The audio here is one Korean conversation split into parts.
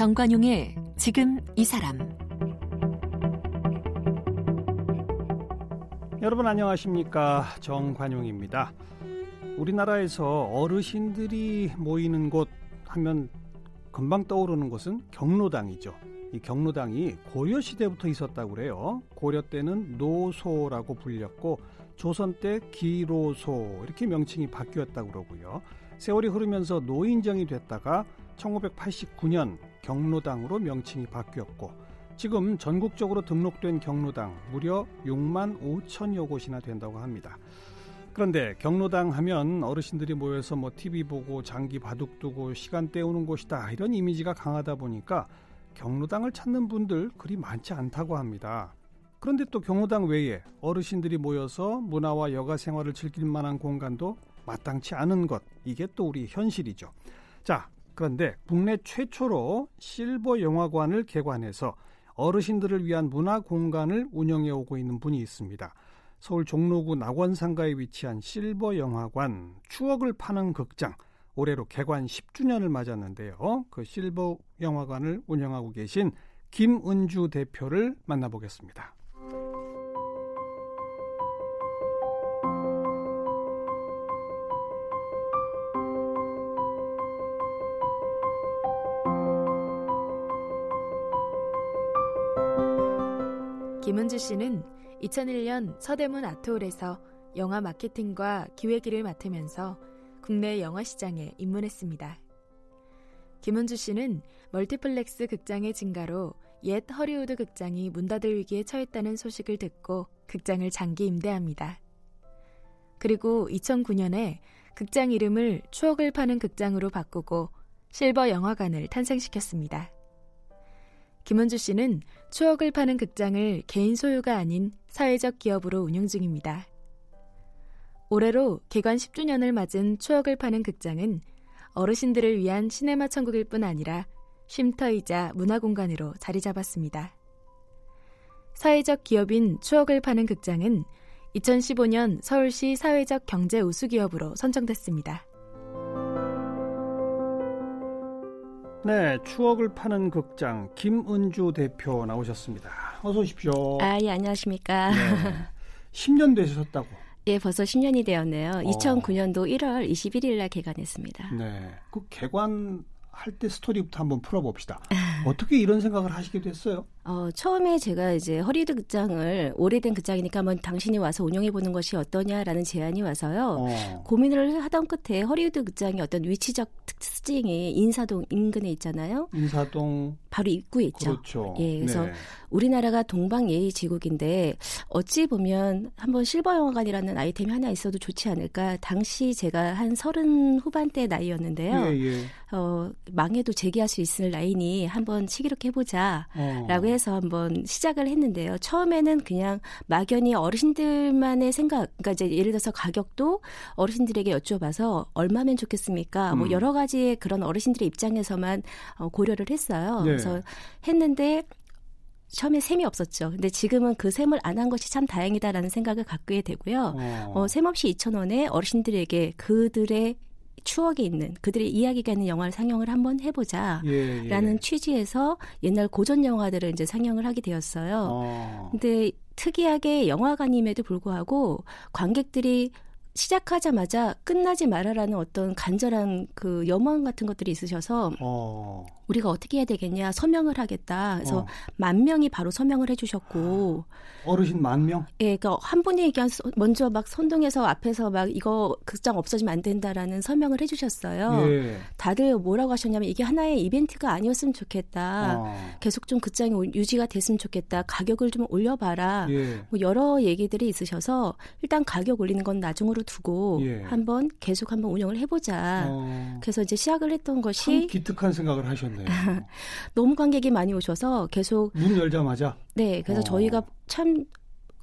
정관용의 지금 이 사람 여러분 안녕하십니까 정관용입니다. 우리나라에서 어르신들이 모이는 곳 하면 금방 떠오르는 곳은 경로당이죠. 이 경로당이 고려 시대부터 있었다고 그래요. 고려 때는 노소라고 불렸고 조선 때 기로소 이렇게 명칭이 바뀌었다고 그러고요. 세월이 흐르면서 노인정이 됐다가 1989년 경로당으로 명칭이 바뀌었고 지금 전국적으로 등록된 경로당 무려 6만 5천여 곳이나 된다고 합니다. 그런데 경로당 하면 어르신들이 모여서 뭐 TV 보고 장기 바둑 두고 시간 때우는 곳이다 이런 이미지가 강하다 보니까 경로당을 찾는 분들 그리 많지 않다고 합니다. 그런데 또 경로당 외에 어르신들이 모여서 문화와 여가 생활을 즐길 만한 공간도 마땅치 않은 것 이게 또 우리 현실이죠. 자, 그런데 국내 최초로 실버 영화관을 개관해서 어르신들을 위한 문화 공간을 운영해 오고 있는 분이 있습니다. 서울 종로구 낙원상가에 위치한 실버 영화관 추억을 파는 극장 올해로 개관 10주년을 맞았는데요. 그 실버 영화관을 운영하고 계신 김은주 대표를 만나보겠습니다. 김은주 씨는 2001년 서대문 아트홀에서 영화 마케팅과 기획일을 맡으면서 국내 영화 시장에 입문했습니다. 김은주 씨는 멀티플렉스 극장의 증가로 옛 허리우드 극장이 문 닫을 위기에 처했다는 소식을 듣고 극장을 장기 임대합니다. 그리고 2009년에 극장 이름을 추억을 파는 극장으로 바꾸고 실버 영화관을 탄생시켰습니다. 김은주 씨는 추억을 파는 극장을 개인 소유가 아닌 사회적 기업으로 운영 중입니다. 올해로 개관 10주년을 맞은 추억을 파는 극장은 어르신들을 위한 시네마 천국일 뿐 아니라 쉼터이자 문화공간으로 자리 잡았습니다. 사회적 기업인 추억을 파는 극장은 2015년 서울시 사회적 경제 우수기업으로 선정됐습니다. 네, 추억을 파는 극장 김은주 대표 나오셨습니다. 어서 오십시오. 아, 예, 안녕하십니까. 네. 10년 되셨다고. 예, 벌써 10년이 되었네요. 어. 2009년도 1월 21일 날 개관했습니다. 네. 그 개관 할 때 스토리부터 한번 풀어봅시다. 어떻게 이런 생각을 하시게 됐어요? 어, 처음에 제가 이제 허리드 극장을 오래된 극장이니까 한번 당신이 와서 운영해 보는 것이 어떠냐라는 제안이 와서요. 어. 고민을 하던 끝에 허리우드 극장의 어떤 위치적 특징이 인사동 인근에 있잖아요. 인사동 바로 입구에 있죠. 그렇죠. 예, 그래서 네. 우리나라가 동방 예의 지국인데 어찌 보면 한번 실버 영화관이라는 아이템이 하나 있어도 좋지 않을까. 당시 제가 한 서른 후반대 나이였는데요. 예, 예. 어, 망해도 재기할 수 있을 라인이 한번 치기롭게 해보자라고 어. 해서 한번 시작을 했는데요. 처음에는 그냥 막연히 어르신들만의 생각, 그러니까 이제 예를 들어서 가격도 어르신들에게 여쭤봐서 얼마면 좋겠습니까? 뭐 음. 뭐 여러 가지의 그런 어르신들의 입장에서만 어, 고려를 했어요. 네. 그래서 했는데 처음에 셈이 없었죠. 근데 지금은 그 셈을 안 한 것이 참 다행이다라는 생각을 갖게 되고요. 어. 어, 셈 없이 2천 원에 어르신들에게 그들의 추억이 있는 그들의 이야기가 있는 영화를 상영을 한번 해보자라는 예, 예. 취지에서 옛날 고전 영화들을 이제 상영을 하게 되었어요. 어. 근데 특이하게 영화관임에도 불구하고 관객들이 시작하자마자 끝나지 말아라는 어떤 간절한 그 염원 같은 것들이 있으셔서 어. 우리가 어떻게 해야 되겠냐 서명을 하겠다. 그래서 어. 만 명이 바로 서명을 해주셨고 어르신 만 명? 예, 그러니까 한 분이 얘기한 먼저 막 선동해서 앞에서 막 이거 극장 없어지면 안 된다라는 서명을 해주셨어요. 예. 다들 뭐라고 하셨냐면 이게 하나의 이벤트가 아니었으면 좋겠다. 어. 계속 좀 극장이 유지가 됐으면 좋겠다. 가격을 좀 올려봐라. 예. 뭐 여러 얘기들이 있으셔서 일단 가격 올리는 건 나중으로 두고 예. 한번 계속 한번 운영을 해보자. 어. 그래서 이제 시작을 했던 것이 기특한 생각을 하셨네. 네. 너무 관객이 많이 오셔서 계속 문 열자마자 네, 그래서 어. 저희가 참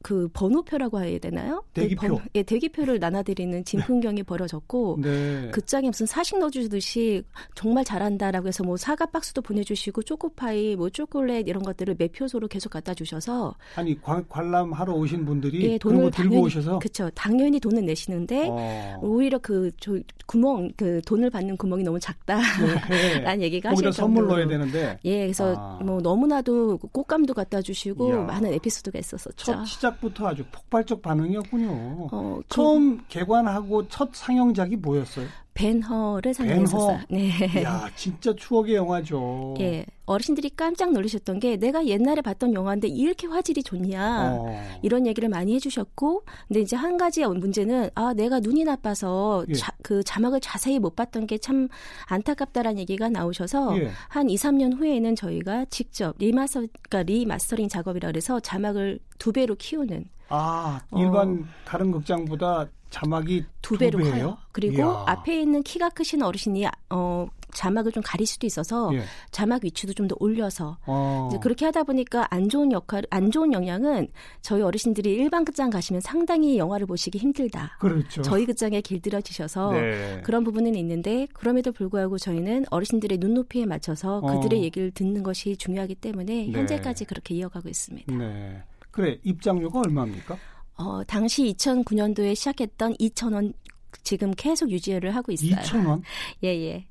그 번호표라고 해야 되나요? 대기표. 번, 예, 대기표를 나눠드리는 진풍경이 벌어졌고 네. 그 장에 무슨 사식 넣어주듯이 정말 잘한다라고 해서 뭐 사과 박스도 보내주시고 초코파이, 뭐 초콜릿 이런 것들을 매표소로 계속 갖다 주셔서 아니 관, 관람하러 오신 분들이 예, 돈을 들고 당연히, 오셔서 그렇죠. 당연히 돈은 내시는데 어. 오히려 그 저 구멍 그 돈을 받는 구멍이 너무 작다라는 네. 얘기가 거기다 선물 넣어야 되는데 예, 그래서 아. 뭐 너무나도 꽃감도 갖다 주시고 이야. 많은 에피소드가 있었었죠. 첫 시작 시작부터 아주 폭발적 반응이었군요. 어, 처음 그... 개관하고 첫 상영작이 뭐였어요? 벤허를 상영했었어요. 네. 야, 진짜 추억의 영화죠. 예. 어르신들이 깜짝 놀라셨던 게 내가 옛날에 봤던 영화인데 이렇게 화질이 좋냐 어. 이런 얘기를 많이 해주셨고 근데 이제 한 가지 문제는 아 내가 눈이 나빠서 예. 자, 그 자막을 자세히 못 봤던 게 참 안타깝다라는 얘기가 나오셔서 예. 한 2, 3년 후에는 저희가 직접 리마서 그러니까 리마스터링 작업이라 그래서 자막을 두 배로 키우는 아 일반 어. 다른 극장보다 자막이 두 배로 두 커요. 그리고 이야. 앞에 있는 키가 크신 어르신이 어 자막을 좀 가릴 수도 있어서 예. 자막 위치도 좀 더 올려서 어. 이제 그렇게 하다 보니까 안 좋은 역할, 안 좋은 영향은 저희 어르신들이 일반 극장 가시면 상당히 영화를 보시기 힘들다. 그렇죠. 저희 극장에 길들여지셔서 네. 그런 부분은 있는데 그럼에도 불구하고 저희는 어르신들의 눈높이에 맞춰서 어. 그들의 어. 얘기를 듣는 것이 중요하기 때문에 네. 현재까지 그렇게 이어가고 있습니다. 네. 그래 입장료가 얼마입니까? 어, 당시 2009년도에 시작했던 2,000원 지금 계속 유지를 하고 있어요. 2,000원? 예, 예.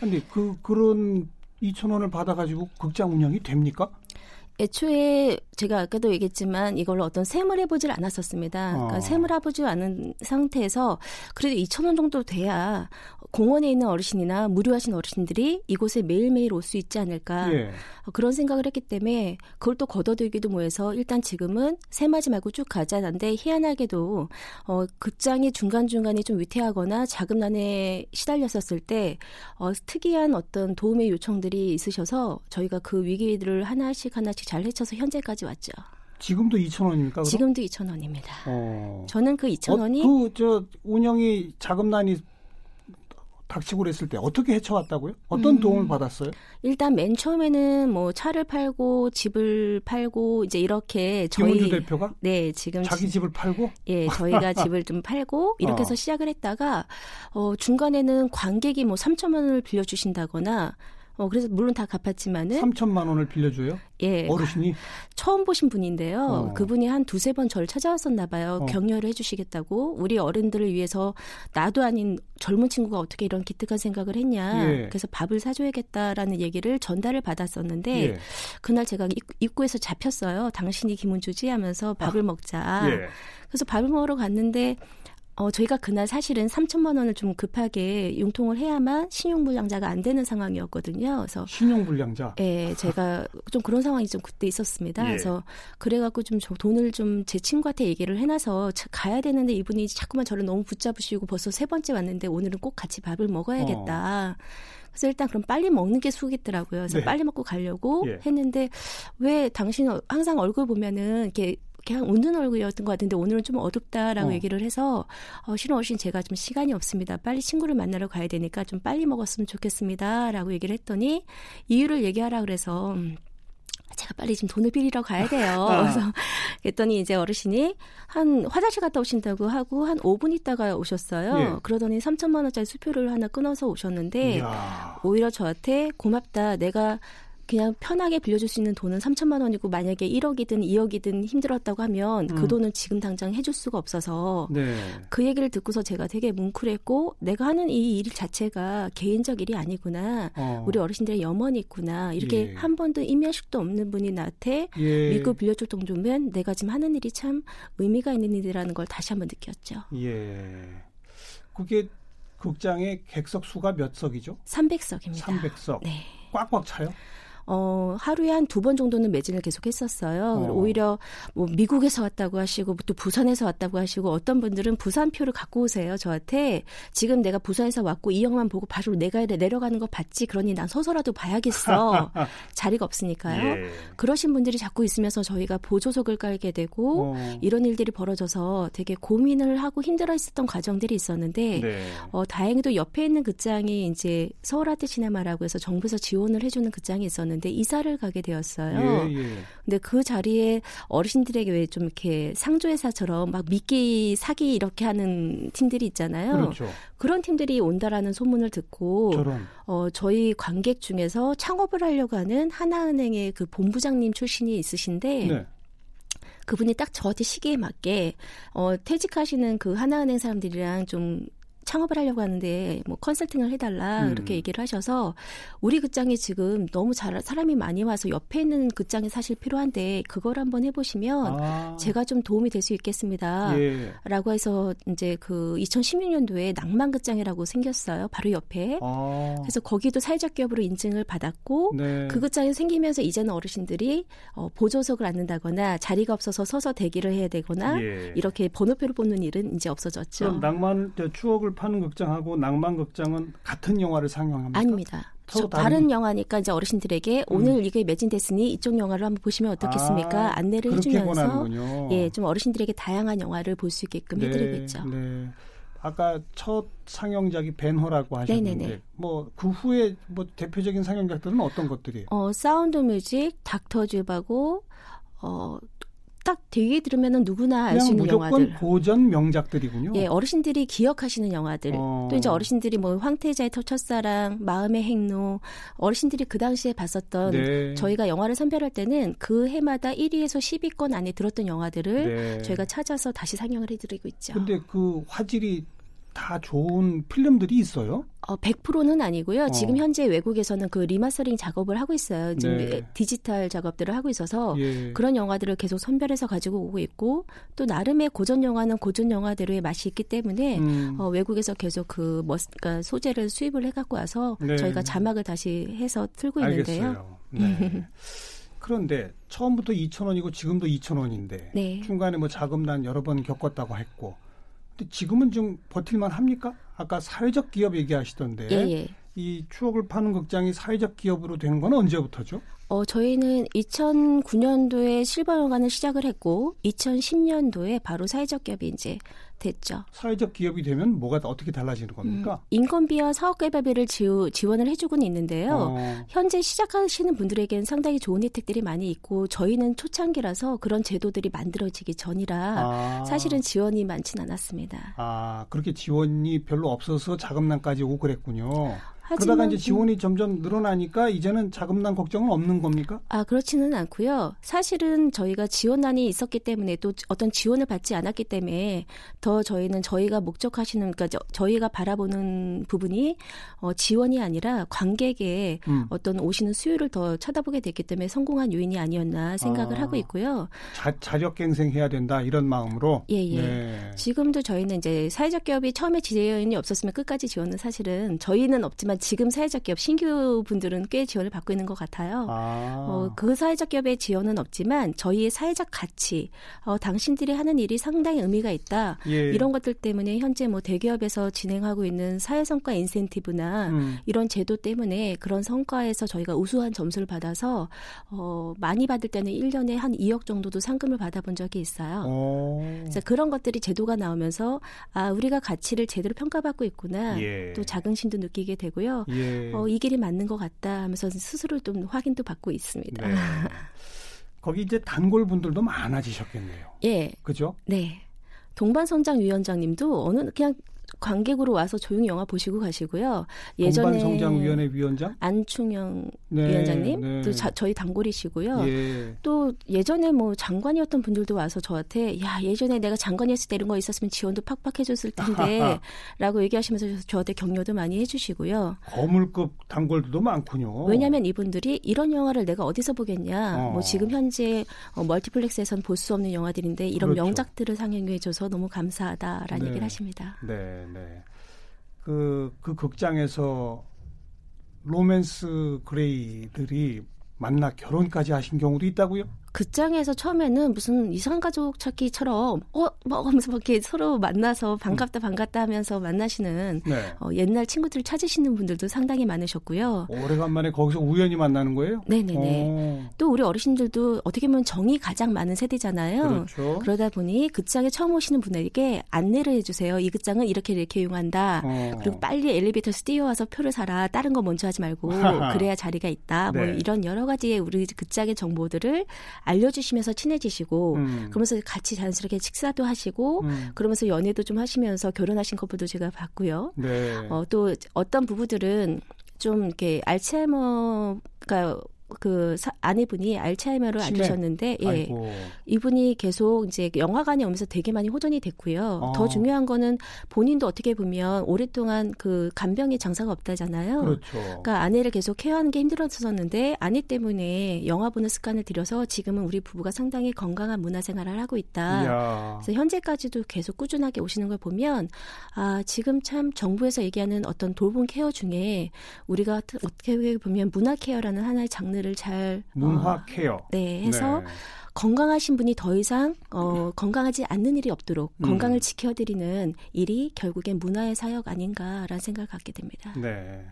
근데 그 그런 2,000원을 받아 가지고 극장 운영이 됩니까? 애초에 제가 아까도 얘기했지만 이걸로 어떤 세물 해보질 않았었습니다. 그러니까 어. 세물 해보지 않은 상태에서 그래도 2천 원 정도 돼야 공원에 있는 어르신이나 무료하신 어르신들이 이곳에 매일매일 올 수 있지 않을까 예. 그런 생각을 했기 때문에 그걸 또 걷어들기도 뭐해서 일단 지금은 세마지 말고 쭉 가자는데 희한하게도 어, 극장이 중간중간에 좀 위태하거나 자금난에 시달렸었을 때 어, 특이한 어떤 도움의 요청들이 있으셔서 저희가 그 위기들을 하나씩 하나씩 잘 헤쳐서 현재까지 왔죠. 지금도 2천 원입니까? 그럼? 지금도 2천 원입니다. 어. 저는 그 2천 원이 어, 그저 운영이 자금난이 닥치고 그랬을 때 어떻게 헤쳐왔다고요? 어떤 음, 도움을 받았어요? 일단 맨 처음에는 뭐 차를 팔고 집을 팔고 이제 이렇게 저희 김은주 대표가 네 지금 자기 집을 팔고 예 저희가 집을 좀 팔고 이렇게 어. 해서 시작을 했다가 어 중간에는 관객이 뭐 3천 원을 빌려주신다거나 어, 그래서 물론 다 갚았지만은 3천만 원을 빌려줘요? 예. 어르신이 처음 보신 분인데요. 어. 그분이 한 두세 번 저를 찾아왔었나 봐요. 어. 격려를 해 주시겠다고 우리 어른들을 위해서 나도 아닌 젊은 친구가 어떻게 이런 기특한 생각을 했냐. 예. 그래서 밥을 사줘야겠다라는 얘기를 전달을 받았었는데 예. 그날 제가 입구에서 잡혔어요. 당신이 김은주지 하면서 밥을 아. 먹자. 예. 그래서 밥을 먹으러 갔는데 어, 저희가 그날 사실은 3천만 원을 좀 급하게 융통을 해야만 신용불량자가 안 되는 상황이었거든요. 그래서 신용불량자. 예, 제가 좀 그런 상황이 좀 그때 있었습니다. 예. 그래서 그래갖고 좀 돈을 좀 제 친구한테 얘기를 해놔서 가야 되는데 이분이 자꾸만 저를 너무 붙잡으시고 벌써 세 번째 왔는데 오늘은 꼭 같이 밥을 먹어야겠다. 어. 그래서 일단 그럼 빨리 먹는 게 수겠더라고요. 그래서 네. 빨리 먹고 가려고 예. 했는데 왜 당신 항상 얼굴 보면은 이렇게 그냥 웃는 얼굴이었던 것 같은데 오늘은 좀 어둡다라고 어. 얘기를 해서 어, 실은 어르신 제가 좀 시간이 없습니다. 빨리 친구를 만나러 가야 되니까 좀 빨리 먹었으면 좋겠습니다라고 얘기를 했더니 이유를 얘기하라 그래서 음, 제가 빨리 지금 돈을 빌리러 가야 돼요. 어. 그래서 그랬더니 이제 어르신이 한 화장실 갔다 오신다고 하고 한 5분 있다가 오셨어요. 예. 그러더니 3천만 원짜리 수표를 하나 끊어서 오셨는데 이야. 오히려 저한테 고맙다. 내가 그냥 편하게 빌려줄 수 있는 돈은 3천만 원이고 만약에 1억이든 2억이든 힘들었다고 하면 그 음. 그 돈은 지금 당장 해줄 수가 없어서 네. 그 얘기를 듣고서 제가 되게 뭉클했고 내가 하는 이 일 자체가 개인적 일이 아니구나 어. 우리 어르신들의 염원이 있구나 이렇게 예. 한 번도 임야식도 없는 분이 나한테 예. 믿고 빌려줄 정도면 내가 지금 하는 일이 참 의미가 있는 일이라는 걸 다시 한번 느꼈죠. 예. 그게 극장의 객석 수가 몇 석이죠? 300석입니다. 300석. 네. 꽉꽉 차요? 어, 하루에 한 두 번 정도는 매진을 계속 했었어요. 어. 오히려 뭐 미국에서 왔다고 하시고 또 부산에서 왔다고 하시고 어떤 분들은 부산표를 갖고 오세요. 저한테 지금 내가 부산에서 왔고 이 영화만 보고 바로 내가 내려가는 거 봤지. 그러니 난 서서라도 봐야겠어. 자리가 없으니까요. 예. 그러신 분들이 자꾸 있으면서 저희가 보조석을 깔게 되고 어. 이런 일들이 벌어져서 되게 고민을 하고 힘들어 했었던 과정들이 있었는데 네. 어, 다행히도 옆에 있는 극장이 이제 서울아트 시네마라고 해서 정부에서 지원을 해주는 극장이 있었는데 있었는데 이사를 가게 되었어요. 예, 예. 근데 그 자리에 어르신들에게 왜 좀 이렇게 상조회사처럼 막 미끼 사기 이렇게 하는 팀들이 있잖아요. 그렇죠. 그런 팀들이 온다라는 소문을 듣고 저런. 어 저희 관객 중에서 창업을 하려고 하는 하나은행의 그 본부장님 출신이 있으신데 네. 그분이 딱 저한테 시기에 맞게 어 퇴직하시는 그 하나은행 사람들이랑 좀 창업을 하려고 하는데 뭐 컨설팅을 해달라 음. 그렇게 얘기를 하셔서 우리 극장이 지금 너무 잘 사람이 많이 와서 옆에 있는 극장이 사실 필요한데 그걸 한번 해보시면 아. 제가 좀 도움이 될 수 있겠습니다. 예. 라고 해서 이제 그 2016년도에 낭만 극장이라고 생겼어요. 바로 옆에. 아. 그래서 거기도 사회적 기업으로 인증을 받았고 네. 그 극장이 생기면서 이제는 어르신들이 어, 보조석을 앉는다거나 자리가 없어서 서서 대기를 해야 되거나 예. 이렇게 번호표를 뽑는 일은 이제 없어졌죠. 낭만 추억을 파는 극장하고 낭만 극장은 같은 영화를 상영합니까? 아닙니다. 다른... 다른 영화니까 이제 어르신들에게 음. 오늘 이게 매진됐으니 이쪽 영화를 한번 보시면 어떻겠습니까? 아, 안내를 해주면서 예, 좀 어르신들에게 다양한 영화를 볼 수 있게끔 네, 해드리겠죠. 네. 아까 첫 상영작이 벤허라고 하셨는데 뭐 그 후에 뭐 대표적인 상영작들은 어떤 것들이? 어 Sound of Music, 닥터 지바고 어 딱 되게 들으면 누구나 알 수 있는 영화들. 고전 명작들이군요. 예, 어르신들이 기억하시는 영화들. 어. 또 이제 어르신들이 뭐 황태자의 첫사랑, 마음의 행로, 어르신들이 그 당시에 봤었던 네. 저희가 영화를 선별할 때는 그 해마다 1위에서 10위권 안에 들었던 영화들을 네. 저희가 찾아서 다시 상영을 해드리고 있죠. 근데 그 화질이 다 좋은 필름들이 있어요? 어, 100%는 아니고요. 어. 지금 현재 외국에서는 그 리마스터링 작업을 하고 있어요. 지금 네. 디지털 작업들을 하고 있어서 예. 그런 영화들을 계속 선별해서 가지고 오고 있고 또 나름의 고전 영화는 고전 영화대로의 맛이 있기 때문에 음. 어, 외국에서 계속 그 뭐, 그러니까 소재를 수입을 해갖고 와서 네. 저희가 자막을 다시 해서 틀고. 있는데요. 네. 그런데 처음부터 2,000원이고 지금도 2,000원인데 네. 중간에 뭐 자금난 여러 번 겪었다고 했고 근데 지금은 좀 버틸만 합니까? 아까 사회적 기업 얘기하시던데 예, 예. 이 추억을 파는 극장이 사회적 기업으로 되는 건 언제부터죠? 어, 저희는 2009년도에 실버영화관을 시작을 했고 2010년도에 바로 사회적 기업이 이제 됐죠. 사회적 기업이 되면 뭐가 어떻게 달라지는 겁니까? 음, 인건비와 사업개발비를 지원을 해주고는 있는데요. 어. 현재 시작하시는 분들에게는 상당히 좋은 혜택들이 많이 있고 저희는 초창기라서 그런 제도들이 만들어지기 전이라 아. 사실은 지원이 많지는 않았습니다. 아 그렇게 지원이 별로 없어서 자금난까지 오고 그랬군요. 그러다가 이제 지원이 점점 늘어나니까 이제는 자금난 걱정은 없는 겁니까? 아 그렇지는 않고요. 사실은 저희가 지원난이 있었기 때문에 또 어떤 지원을 받지 않았기 때문에 더 저희는 저희가 목적하시는 그러니까 저, 희가 바라보는 부분이 어, 지원이 아니라 관객의 음. 어떤 오시는 수요를 더 쳐다보게 됐기 때문에 성공한 요인이 아니었나 생각을 아, 하고 있고요. 자, 자력갱생 해야 된다 이런 마음으로. 예 예. 네. 지금도 저희는 이제 사회적 기업이 처음에 지원이 없었으면 끝까지 지원은 사실은 저희는 없지만 지금 사회적 기업 신규 분들은 꽤 지원을 받고 있는 것 같아요. 아. 어, 그 사회적 기업의 지원은 없지만 저희의 사회적 가치, 어, 당신들이 하는 일이 상당히 의미가 있다. 예. 이런 것들 때문에 현재 뭐 대기업에서 진행하고 있는 사회성과 인센티브나 음. 이런 제도 때문에 그런 성과에서 저희가 우수한 점수를 받아서 어, 많이 받을 때는 1년에 한 2억 정도도 상금을 받아본 적이 있어요. 오. 그래서 그런 것들이 제도가 나오면서 아 우리가 가치를 제대로 평가받고 있구나. 예. 또 자긍심도 느끼게 되고요. 예. 어, 이 길이 맞는 것 같다 하면서 스스로 좀 확인도 받고 있습니다. 네. 거기 이제 단골 분들도 많아지셨겠네요. 예. 그죠? 네. 동반성장 위원장님도 어느 그냥 관객으로 와서 조용히 영화 보시고 가시고요. 예전에 성장위원회 위원장 안충영 네, 위원장님 네. 또 자, 저희 단골이시고요. 예. 또 예전에 뭐 장관이었던 분들도 와서 저한테 야 예전에 내가 장관이었을 때 이런 거 있었으면 지원도 팍팍 해줬을 텐데라고 얘기하시면서 저한테 격려도 많이 해주시고요. 거물급 단골들도 많군요. 왜냐하면 이분들이 이런 영화를 내가 어디서 보겠냐. 어. 뭐 지금 현재 어, 멀티플렉스에선 볼 수 없는 영화들인데 이런 그렇죠. 명작들을 상영해줘서 너무 감사하다라는 네. 얘기를 하십니다. 네. 네. 그, 그 극장에서 로맨스 그레이들이 만나 결혼까지 하신 경우도 있다고요? 극장에서 처음에는 무슨 이상한 가족 찾기처럼 어, 뭐 하면서 이렇게 서로 만나서 반갑다 반갑다 하면서 만나시는 네. 어, 옛날 친구들을 찾으시는 분들도 상당히 많으셨고요. 오래간만에 거기서 우연히 만나는 거예요? 네네네. 오. 또 우리 어르신들도 어떻게 보면 정이 가장 많은 세대잖아요. 그렇죠. 그러다 보니 극장에 처음 오시는 분에게 안내를 해주세요. 이 극장은 이렇게 이렇게 이용한다. 어. 그리고 빨리 엘리베이터에서 뛰어와서 표를 사라. 다른 거 먼저 하지 말고 그래야 자리가 있다. 뭐 네. 뭐 이런 여러 가지의 우리 극장의 정보들을 알려주시면서 친해지시고 음. 그러면서 같이 자연스럽게 식사도 하시고 음. 그러면서 연애도 좀 하시면서 결혼하신 커플도 제가 봤고요. 네. 어, 또 어떤 부부들은 좀 이렇게 알츠하이머가 그 사, 아내분이 알츠하이머를 앓으셨는데 예. 아이고. 이분이 계속 이제 영화관에 오면서 되게 많이 호전이 됐고요. 어. 더 중요한 거는 본인도 어떻게 보면 오랫동안 그 간병의 장사가 없다잖아요. 그렇죠. 그러니까 아내를 계속 케어하는 게 힘들었었는데 아내 때문에 영화 보는 습관을 들여서 지금은 우리 부부가 상당히 건강한 문화생활을 하고 있다. 이야. 그래서 현재까지도 계속 꾸준하게 오시는 걸 보면 아 지금 참 정부에서 얘기하는 어떤 돌봄 케어 중에 우리가 어떻게 보면 문화 케어라는 하나의 장르를 부분들을 잘 문화 어, 케어 네 해서 네. 건강하신 분이 더 이상 어, 건강하지 않는 일이 없도록 음. 건강을 지켜드리는 일이 결국엔 문화의 사역 아닌가라는 생각을 갖게 됩니다. 네,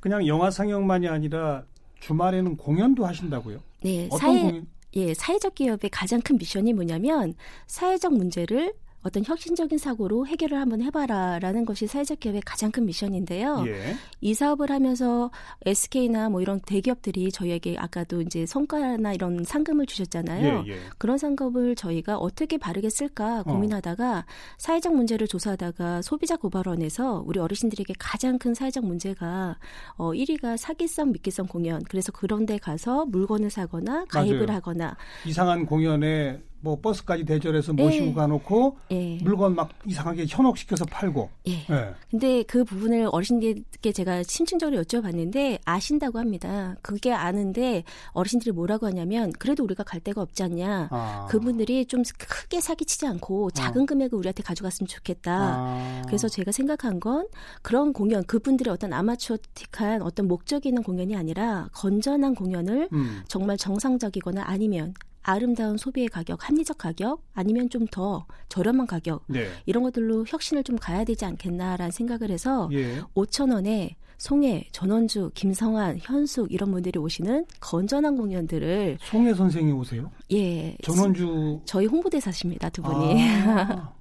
그냥 영화 상영만이 아니라 주말에는 공연도 하신다고요? 네, 어떤 사회, 공연? 예, 사회적 기업의 가장 큰 미션이 뭐냐면 사회적 문제를 어떤 혁신적인 사고로 해결을 한번 해봐라라는 것이 사회적 기업의 가장 큰 미션인데요. 예. 이 사업을 하면서 SK나 뭐 이런 대기업들이 저희에게 아까도 이제 성과나 이런 상금을 주셨잖아요. 예, 예. 그런 상금을 저희가 어떻게 바르게 쓸까 어. 고민하다가 어. 사회적 문제를 조사하다가 소비자 고발원에서 우리 어르신들에게 가장 큰 사회적 문제가 어 1위가 사기성 미끼성 공연. 그래서 그런 데 가서 물건을 사거나 가입을 맞아요. 하거나 이상한 공연에 뭐 버스까지 대절해서 모시고 예. 가놓고 예. 물건 막 이상하게 현혹시켜서 팔고. 예. 예. 근데 그 부분을 어르신들께 제가 심층적으로 여쭤봤는데 아신다고 합니다. 그게 아는데 어르신들이 뭐라고 하냐면 그래도 우리가 갈 데가 없지 않냐. 아. 그분들이 좀 크게 사기치지 않고 작은 어. 금액을 우리한테 가져갔으면 좋겠다. 아. 그래서 제가 생각한 건 그런 공연 그분들의 어떤 아마추어틱한 어떤 목적이 있는 공연이 아니라 건전한 공연을 음. 정말 정상적이거나 아니면 아름다운 소비의 가격, 합리적 가격, 아니면 좀 더 저렴한 가격 네. 이런 것들로 혁신을 좀 가야 되지 않겠나라는 생각을 해서 예. 5천 원에 송혜, 전원주, 김성환, 현숙 이런 분들이 오시는 건전한 공연들을 송혜 선생이 오세요? 예. 전원주 저희 홍보대사십니다 두 분이. 아.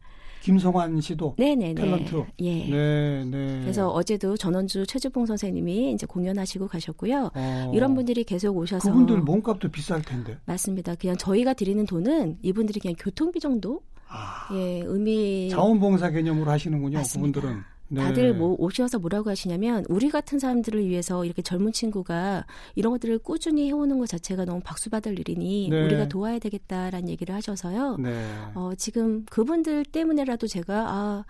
김성환 씨도 네네네. 탤런트. 예. 네, 네. 그래서 어제도 전원주 최주봉 선생님이 이제 공연하시고 가셨고요. 어. 이런 분들이 계속 오셔서 그분들 몸값도 비쌀 텐데. 맞습니다. 그냥 저희가 드리는 돈은 이분들이 그냥 교통비 정도 아. 예, 의미 자원봉사 개념으로 하시는군요. 맞습니다. 그분들은. 네. 다들 뭐 오셔서 뭐라고 하시냐면 우리 같은 사람들을 위해서 이렇게 젊은 친구가 이런 것들을 꾸준히 해오는 것 자체가 너무 박수 받을 일이니 네. 우리가 도와야 되겠다라는 얘기를 하셔서요. 네. 어, 지금 그분들 때문에라도 제가 아,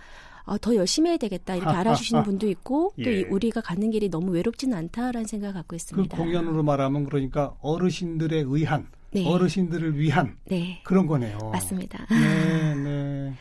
아, 더 열심히 해야 되겠다 이렇게 알아주시는 분도 있고 또 예. 우리가 가는 길이 너무 외롭지는 않다라는 생각을 갖고 있습니다. 그 공연으로 말하면 그러니까 어르신들에 의한 네. 어르신들을 위한 네. 그런 거네요. 맞습니다. 네, 네.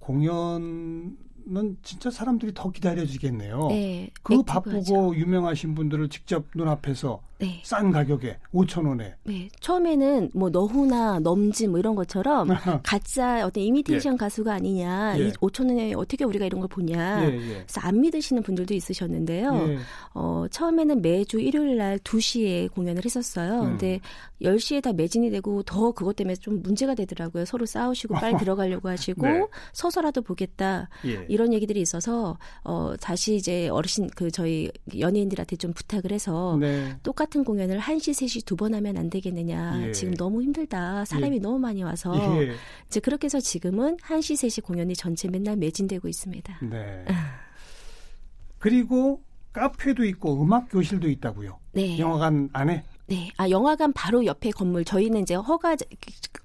공연 는 진짜 사람들이 더 기다려지겠네요. 네, 그 바쁘고 유명하신 분들을 직접 눈앞에서 네. 싼 가격에 5천 원에. 네. 처음에는 뭐 너후나 넘지 뭐 이런 것처럼 가짜 어떤 이미테이션 예. 가수가 아니냐. 예. 5천 원에 어떻게 우리가 이런 걸 보냐. 예, 예. 그래서 안 믿으시는 분들도 있으셨는데요. 예. 어, 처음에는 매주 일요일 날 2시에 공연을 했었어요. 음. 근데 10시에 다 매진이 되고 더 그것 때문에 좀 문제가 되더라고요. 서로 싸우시고 빨리 들어가려고 하시고 네. 서서라도 보겠다. 예. 이런 얘기들이 있어서 어, 다시 이제 어르신 그 저희 연예인들한테 좀 부탁을 해서 네. 똑같 똑같은 공연을 1시, 3시 두 번 하면 안 되겠느냐. 예. 지금 너무 힘들다. 사람이 예. 너무 많이 와서. 예. 이제 그렇게 해서 지금은 1시, 3시 공연이 전체 맨날 매진되고 있습니다. 네. 그리고 카페도 있고 음악 교실도 있다고요. 네. 영화관 안에? 네. 아, 영화관 바로 옆에 건물. 저희는 이제 허가,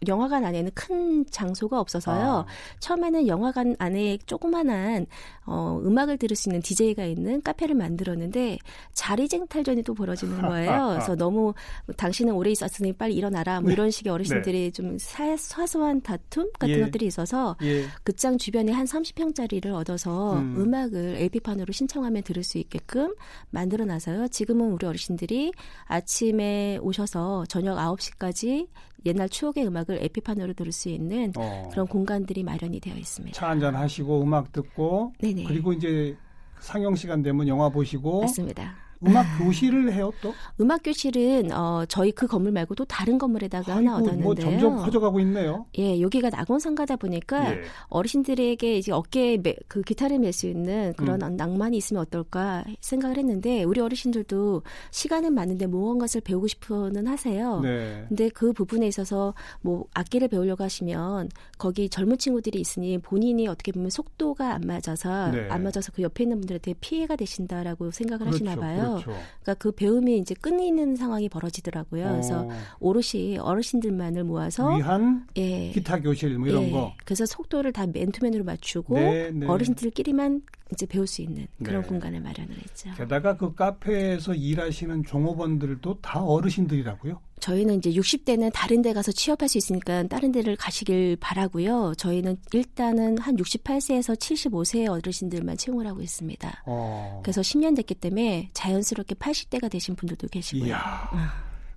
영화관 안에는 큰 장소가 없어서요. 아. 처음에는 영화관 안에 조그만한 어, 음악을 들을 수 있는 DJ가 있는 카페를 만들었는데 자리쟁탈전이 또 벌어지는 거예요. 그래서 너무 당신은 오래 있었으니 빨리 일어나라 뭐 네. 이런 식의 어르신들이 네. 좀 사, 사소한 다툼 같은 예. 것들이 있어서 예. 극장 주변에 한 30평짜리를 얻어서 음. 악을 LP판으로 신청하면 들을 수 있게끔 만들어 놔서요. 지금은 우리 어르신들이 아침에 오셔서 저녁 9시까지 옛날 추억의 음악을 에피판으로 들을 수 있는 어. 그런 공간들이 마련이 되어 있습니다. 차 한잔 하시고 음악 듣고 네네. 그리고 이제 상영 시간 되면 영화 보시고 맞습니다. 음악 교실을 해요 또? 음악 교실은 어 저희 그 건물 말고 도 다른 건물에다가 아이고, 하나 얻었는데요. 뭐 점점 커져가고 있네요. 예, 여기가 낙원 상가다 보니까 예. 어르신들에게 이제 어깨에 매, 그 기타를 멜수 있는 그런 음. 낭만이 있으면 어떨까 생각을 했는데 우리 어르신들도 시간은 많은데 무언 것을 배우고 싶어는 하세요. 네. 근데 그 부분에 있어서 뭐 악기를 배우려고 하시면 거기 젊은 친구들이 있으니 본인이 어떻게 보면 속도가 안 맞아서 네. 안 맞아서 그 옆에 있는 분들한테 피해가 되신다라고 생각을 그렇죠, 하시나 봐요. 그렇죠. 그러니까 그 배움이 이제 끊이는 상황이 벌어지더라고요. 어. 그래서 오롯이 어르신들만을 모아서 위한 예. 기타 교실 뭐 이런 예. 거. 그래서 속도를 다 맨투맨으로 맞추고 네, 네. 어르신들끼리만 이제 배울 수 있는 그런 네. 공간을 마련을 했죠. 게다가 그 카페에서 일하시는 종업원들도 다 어르신들이라고요? 저희는 이제 60대는 다른 데 가서 취업할 수 있으니까 다른 데를 가시길 바라고요. 저희는 일단은 한 68세에서 75세의 어르신들만 채용을 하고 있습니다. 어. 그래서 10년 됐기 때문에 자연스럽게 80대가 되신 분들도 계시고요. 이야.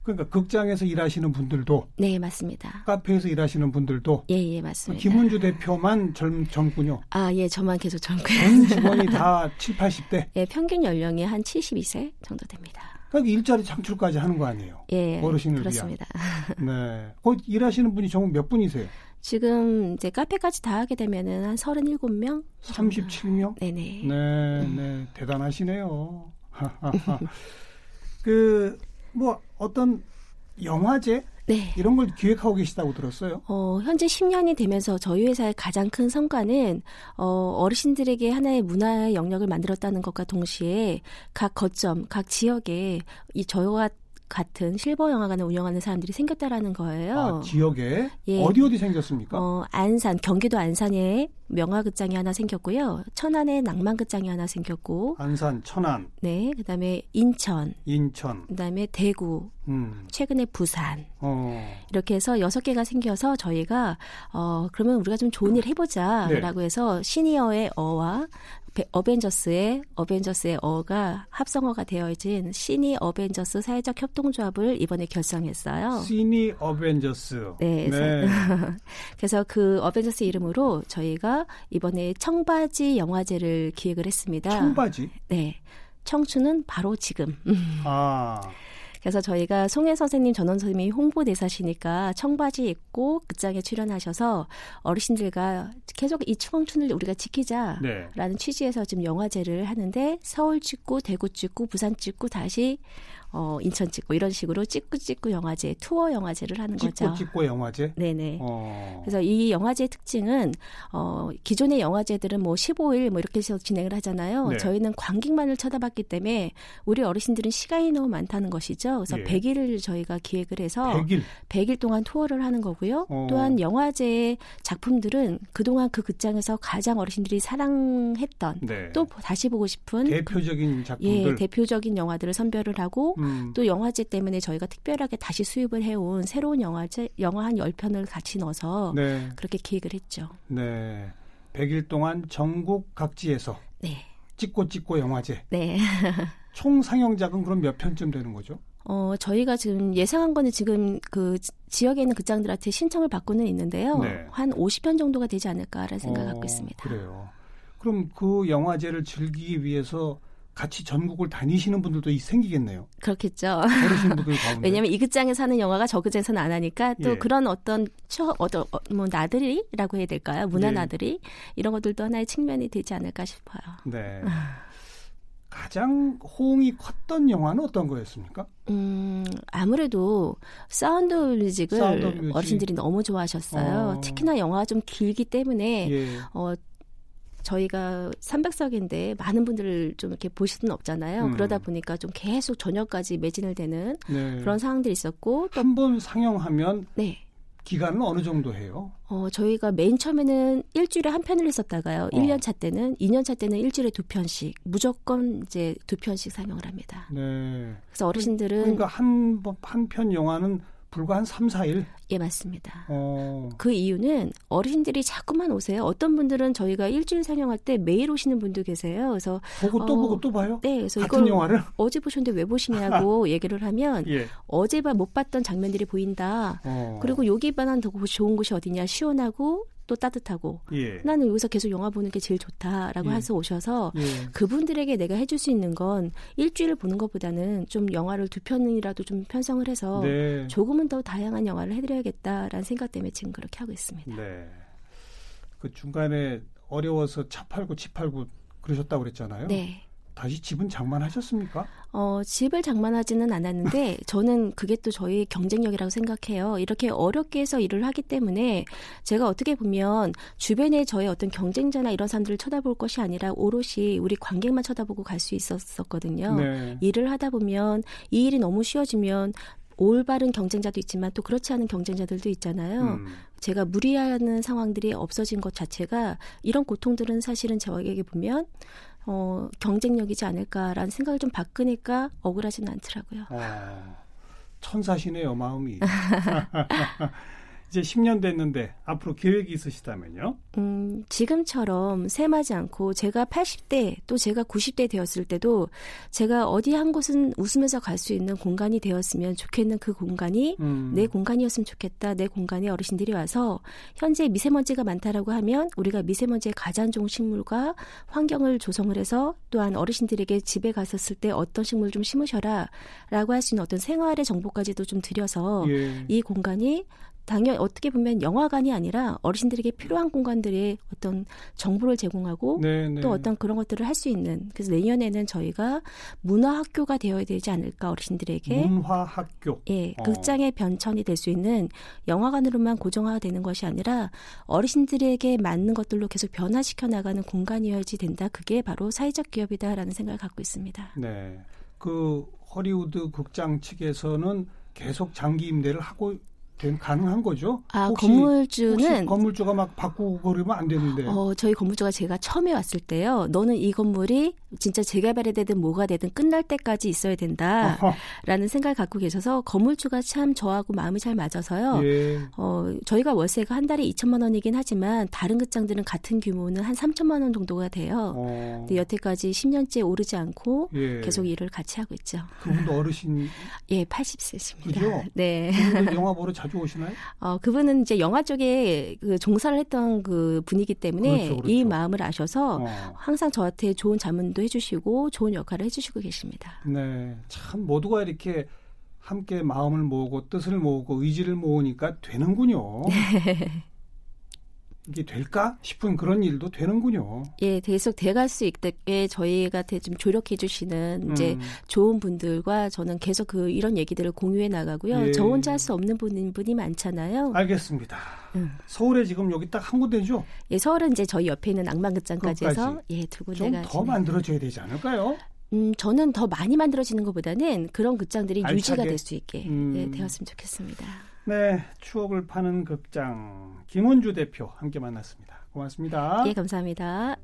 그러니까 극장에서 일하시는 분들도 네 맞습니다. 카페에서 일하시는 분들도 예예 예, 맞습니다. 김은주 대표만 젊, 젊군요. 아예 저만 계속 젊고요. 전 직원이 다 7, 80대. 예 평균 연령이 한 72세 정도 됩니다. 그러니까 일자리 창출까지 하는 거 아니에요? 예 어르신을 그렇습니다. 위한. 네. 거기 일하시는 분이 총몇 분이세요? 지금 이제 카페까지 다 하게 되면은 한 37명? 37명? 네네. 네, 네. 대단하시네요. 그, 뭐, 어떤 영화제? 네. 이런 걸 기획하고 계시다고 들었어요. 어, 현재 10년이 되면서 저희 회사의 가장 큰 성과는 어, 어르신들에게 하나의 문화의 영역을 만들었다는 것과 동시에 각 거점, 각 지역에 이 저희와 같은 실버 영화관을 운영하는 사람들이 생겼다라는 거예요. 아, 지역에 예. 어디 어디 생겼습니까? 어, 안산, 경기도 안산에 명화극장이 하나 생겼고요. 천안에 낭만극장이 하나 생겼고. 안산, 천안. 네, 그다음에 인천. 인천. 그다음에 대구. 음. 최근에 부산. 어. 이렇게 해서 여섯 개가 생겨서 저희가 어 그러면 우리가 좀 좋은 일 해보자라고 네. 해서 시니어의 어와 어벤져스의 어벤져스의 어가 합성어가 되어진 시니 어벤져스 사회적 협동조합을 이번에 결성했어요. 시니 어벤져스. 네. 네. 그래서 그 어벤져스 이름으로 저희가 이번에 청바지 영화제를 기획을 했습니다. 청바지? 네. 청춘은 바로 지금. 아. 그래서 저희가 송혜 선생님, 전원 선생님이 홍보대사시니까 청바지 입고 극장에 출연하셔서 어르신들과 계속 이 청춘을 우리가 지키자라는 네. 취지에서 지금 영화제를 하는데 서울 찍고 대구 찍고 부산 찍고 다시 어, 인천 찍고 이런 식으로 찍고 찍고 영화제, 투어 영화제를 하는 찍고 거죠. 찍고 영화제? 네네. 어. 그래서 이 영화제의 특징은 어, 기존의 영화제들은 뭐 15일 뭐 이렇게 해서 진행을 하잖아요. 네. 저희는 관객만을 쳐다봤기 때문에 우리 어르신들은 시간이 너무 많다는 것이죠. 그래서 예. 100일을 저희가 기획을 해서 100일, 100일 동안 투어를 하는 거고요. 어. 또한 영화제의 작품들은 그동안 그 극장에서 가장 어르신들이 사랑했던 네. 또 다시 보고 싶은 대표적인 작품들, 예, 대표적인 영화들을 선별을 하고 음. 또 영화제 때문에 저희가 특별하게 다시 수입을 해온 새로운 영화제 영화 한 10편을 같이 넣어서 네. 그렇게 기획을 했죠. 네. 100일 동안 전국 각지에서 네. 찍고 찍고 영화제. 네. 총 상영작은 그럼 몇 편쯤 되는 거죠? 어, 저희가 지금 예상한 거는 지금 그 지역에 있는 극장들한테 신청을 받고는 있는데요. 네. 한 50편 정도가 되지 않을까라는 생각을 어, 갖고 있습니다. 그래요. 그럼 그 영화제를 즐기기 위해서 같이 전국을 다니시는 분들도 생기겠네요. 그렇겠죠. 왜냐하면 이 극장에 사는 영화가 저 극장에서는 안 하니까 또 예. 그런 어떤 처, 어떤 어, 뭐 나들이라고 해야 될까요? 문화 예. 나들이 이런 것들도 하나의 측면이 되지 않을까 싶어요. 네. 가장 호응이 컸던 영화는 어떤 거였습니까? 음, 아무래도 Sound of Music을 Sound of Music. 어르신들이 너무 좋아하셨어요. 어. 특히나 영화가 좀 길기 때문에 예. 어, 저희가 300석인데 많은 분들을 좀 이렇게 볼 수는 없잖아요. 음. 그러다 보니까 좀 계속 저녁까지 매진을 되는 네. 그런 상황들이 있었고 한번 상영하면 네. 기간은 어느 정도 해요? 어, 저희가 맨 처음에는 일주일에 한 편을 했었다가요. 어. 1년 차 때는, 2년 차 때는 일주일에 두 편씩, 무조건 이제 두 편씩 상영을 합니다. 네. 그래서 어르신들은. 그러니까 한, 한 편 영화는 불과 한 3, 4일? 예, 맞습니다. 어. 그 이유는 어르신들이 자꾸만 오세요. 어떤 분들은 저희가 일주일 상영할 때 매일 오시는 분도 계세요. 그래서 보고 또 어, 보고 또 봐요? 네, 그래서 같은 영화를 어제 보셨는데 왜 보시냐고 얘기를 하면 예. 어제 못 봤던 장면들이 보인다. 어. 그리고 여기만한 더 좋은 곳이 어디냐? 시원하고 또 따뜻하고 예. 나는 여기서 계속 영화 보는 게 제일 좋다라고 예. 해서 오셔서 예. 그분들에게 내가 해줄 수 있는 건 일주일 보는 것보다는 좀 영화를 두 편이라도 좀 편성을 해서 네. 조금은 더 다양한 영화를 해드려야겠다라는 생각 때문에 지금 그렇게 하고 있습니다. 네. 그 중간에 어려워서 차 팔고 집 팔고 그러셨다고 그랬잖아요. 네. 다시 집은 장만하셨습니까? 어, 집을 장만하지는 않았는데 저는 그게 또 저희 경쟁력이라고 생각해요. 이렇게 어렵게 해서 일을 하기 때문에 제가 어떻게 보면 주변에 저의 어떤 경쟁자나 이런 사람들을 쳐다볼 것이 아니라 오롯이 우리 관객만 쳐다보고 갈 수 있었었거든요. 네. 일을 하다 보면 이 일이 너무 쉬워지면 올바른 경쟁자도 있지만 또 그렇지 않은 경쟁자들도 있잖아요. 음. 제가 무리하는 상황들이 없어진 것 자체가 이런 고통들은 사실은 저에게 보면 어, 경쟁력이지 않을까라는 생각을 좀 바꾸니까 억울하지는 않더라고요. 어, 천사시네요, 마음이. 이제 10년 됐는데 앞으로 계획이 있으시다면요? 음, 지금처럼 셈하지 않고 제가 80대 또 제가 90대 되었을 때도 제가 어디 한 곳은 웃으면서 갈 수 있는 공간이 되었으면 좋겠는 그 공간이 음. 내 공간이었으면 좋겠다. 내 공간에 어르신들이 와서 현재 미세먼지가 많다라고 하면 우리가 미세먼지에 가장 좋은 식물과 환경을 조성을 해서 또한 어르신들에게 집에 갔었을 때 어떤 식물 좀 심으셔라라고 할 수 있는 어떤 생활의 정보까지도 좀 드려서 예. 이 공간이 당연 어떻게 보면 영화관이 아니라 어르신들에게 필요한 공간들의 어떤 정보를 제공하고 네네. 또 네. 어떤 그런 것들을 할 수 있는 그래서 내년에는 저희가 문화 학교가 되어야 되지 않을까 어르신들에게 문화 학교 예 어. 극장의 변천이 될 수 있는 영화관으로만 고정화되는 것이 아니라 어르신들에게 맞는 것들로 계속 변화시켜 나가는 공간이어야지 된다 그게 바로 사회적 기업이다라는 생각을 갖고 있습니다. 네, 그 허리우드 극장 측에서는 계속 장기 임대를 하고 가능한 거죠? 아 혹시, 건물주는 혹시 건물주가 막 바꾸고 그러면 안 되는데. 어 저희 건물주가 제가 처음에 왔을 때요. 너는 이 건물이 진짜 재개발이 되든 뭐가 되든 끝날 때까지 있어야 된다라는 생각을 갖고 계셔서 건물주가 참 저하고 마음이 잘 맞아서요. 예. 어 저희가 월세가 한 달에 2천만 원이긴 하지만 다른 극장들은 같은 규모는 한 3천만 원 정도가 돼요. 어. 근데 여태까지 10년째 오르지 않고 예. 계속 일을 같이 하고 있죠. 그분도 어르신 예, 80세십니다. 그죠? 네. 영화 보러 자주 오시나요? 어, 그분은 이제 영화 쪽에 그 종사를 했던 그 분이기 때문에 그렇죠, 그렇죠. 이 마음을 아셔서 어. 항상 저한테 좋은 자문도 해주시고 좋은 역할을 해주시고 계십니다. 네, 참 모두가 이렇게 함께 마음을 모으고 뜻을 모으고 의지를 모으니까 되는군요. 네. 이게 될까 싶은 그런 일도 되는군요. 예, 계속 돼갈 수 있게 저희가 좀 조력해 주시는 이제 음. 좋은 분들과 저는 계속 그 이런 얘기들을 공유해 나가고요. 예. 저 혼자 할 수 없는 분, 분이 많잖아요. 알겠습니다. 음. 서울에 지금 여기 딱 한 군데죠? 예, 서울은 이제 저희 옆에 있는 악만극장까지 해서 예, 두 군데가 좀 더 만들어져야 되지 않을까요? 음, 저는 더 많이 만들어지는 것보다는 그런 극장들이 알차게. 유지가 될 수 있게 음. 예, 되었으면 좋겠습니다. 네, 추억을 파는 극장 김원주 대표 함께 만났습니다. 고맙습니다. 예, 감사합니다.